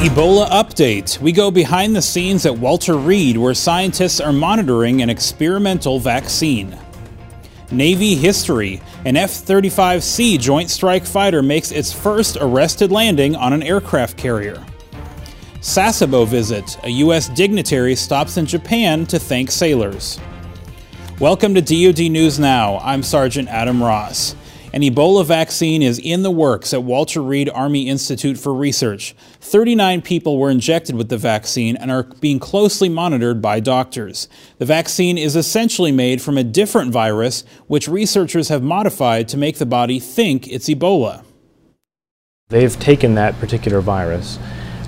Ebola update. We go behind the scenes at Walter Reed, where scientists are monitoring an experimental vaccine. Navy history. An F 35C Joint Strike Fighter makes its first arrested landing on an aircraft carrier. Sasebo visit. A U.S. dignitary stops in Japan to thank sailors. Welcome to DoD News Now. I'm Sergeant Adam Ross. An Ebola vaccine is in the works at Walter Reed Army Institute for Research. 39 people were injected with the vaccine and are being closely monitored by doctors. The vaccine is essentially made from a different virus, which researchers have modified to make the body think it's Ebola. They've taken that particular virus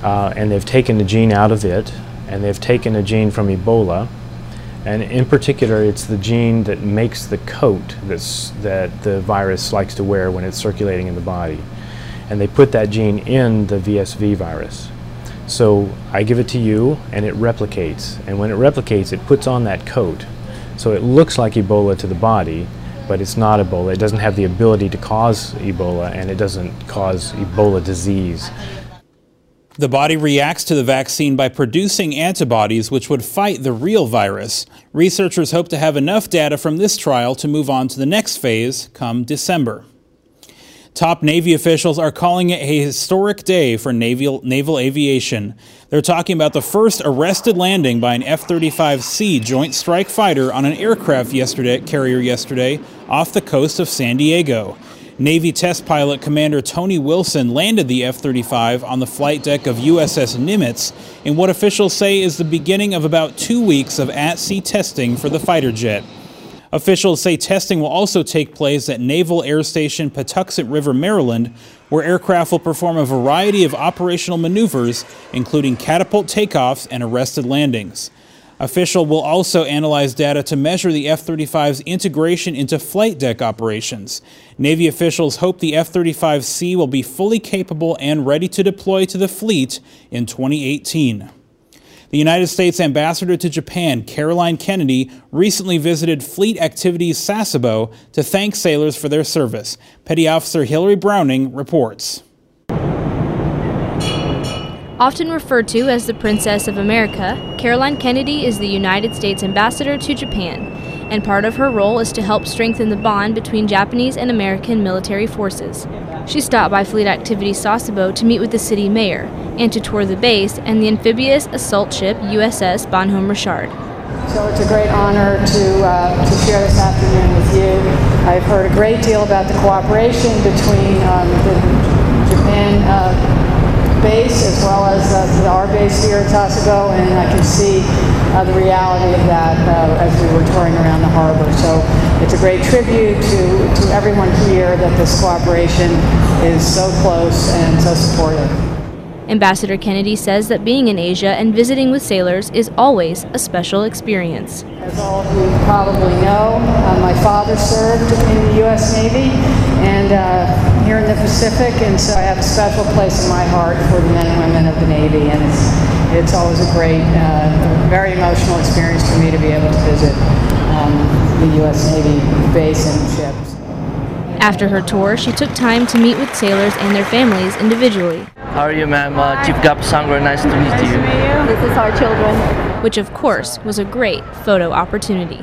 uh, and they've taken the gene out of it and they've taken a gene from Ebola and in particular, it's the gene that makes the coat that's, that the virus likes to wear when it's circulating in the body. And they put that gene in the VSV virus. So I give it to you, and it replicates. And when it replicates, it puts on that coat. So it looks like Ebola to the body, but it's not Ebola. It doesn't have the ability to cause Ebola, and it doesn't cause Ebola disease. The body reacts to the vaccine by producing antibodies which would fight the real virus. Researchers hope to have enough data from this trial to move on to the next phase come December. Top Navy officials are calling it a historic day for naval, naval aviation. They're talking about the first arrested landing by an F 35C Joint Strike Fighter on an aircraft yesterday, carrier yesterday off the coast of San Diego. Navy test pilot Commander Tony Wilson landed the F 35 on the flight deck of USS Nimitz in what officials say is the beginning of about two weeks of at sea testing for the fighter jet. Officials say testing will also take place at Naval Air Station Patuxent River, Maryland, where aircraft will perform a variety of operational maneuvers, including catapult takeoffs and arrested landings. Official will also analyze data to measure the F 35's integration into flight deck operations. Navy officials hope the F 35C will be fully capable and ready to deploy to the fleet in 2018. The United States ambassador to Japan, Caroline Kennedy, recently visited Fleet Activities Sasebo to thank sailors for their service. Petty Officer Hillary Browning reports. Often referred to as the Princess of America, Caroline Kennedy is the United States ambassador to Japan, and part of her role is to help strengthen the bond between Japanese and American military forces. She stopped by Fleet Activity Sasebo to meet with the city mayor and to tour the base and the amphibious assault ship USS Bonhomme Richard. So it's a great honor to, uh, to share this afternoon with you. I've heard a great deal about the cooperation between um, the Japan uh, base as well as uh, our base here at Sasebo, and I can see uh, the reality of that uh, as we were touring around the harbor. So it's a great tribute to, to everyone here that this cooperation is so close and so supportive. Ambassador Kennedy says that being in Asia and visiting with sailors is always a special experience. As all of you probably know, uh, my father served in the U.S. Navy and uh, here in the Pacific, and so I have a special place in my heart for the men and women of the Navy, and it's, it's always a great, uh, very emotional experience for me to be able to visit um, the U.S. Navy base and ships. After her tour, she took time to meet with sailors and their families individually. How are you, ma'am? Uh, Chief Gapasangro, nice to meet nice you. To meet you. This is our children. Which, of course, was a great photo opportunity.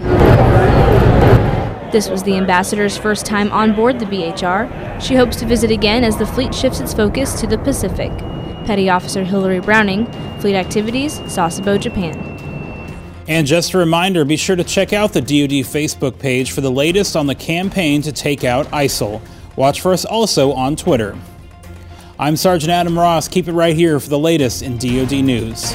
This was the ambassador's first time on board the BHR. She hopes to visit again as the fleet shifts its focus to the Pacific. Petty Officer Hillary Browning, Fleet Activities, Sasebo, Japan. And just a reminder be sure to check out the DoD Facebook page for the latest on the campaign to take out ISIL. Watch for us also on Twitter. I'm Sergeant Adam Ross. Keep it right here for the latest in DoD news.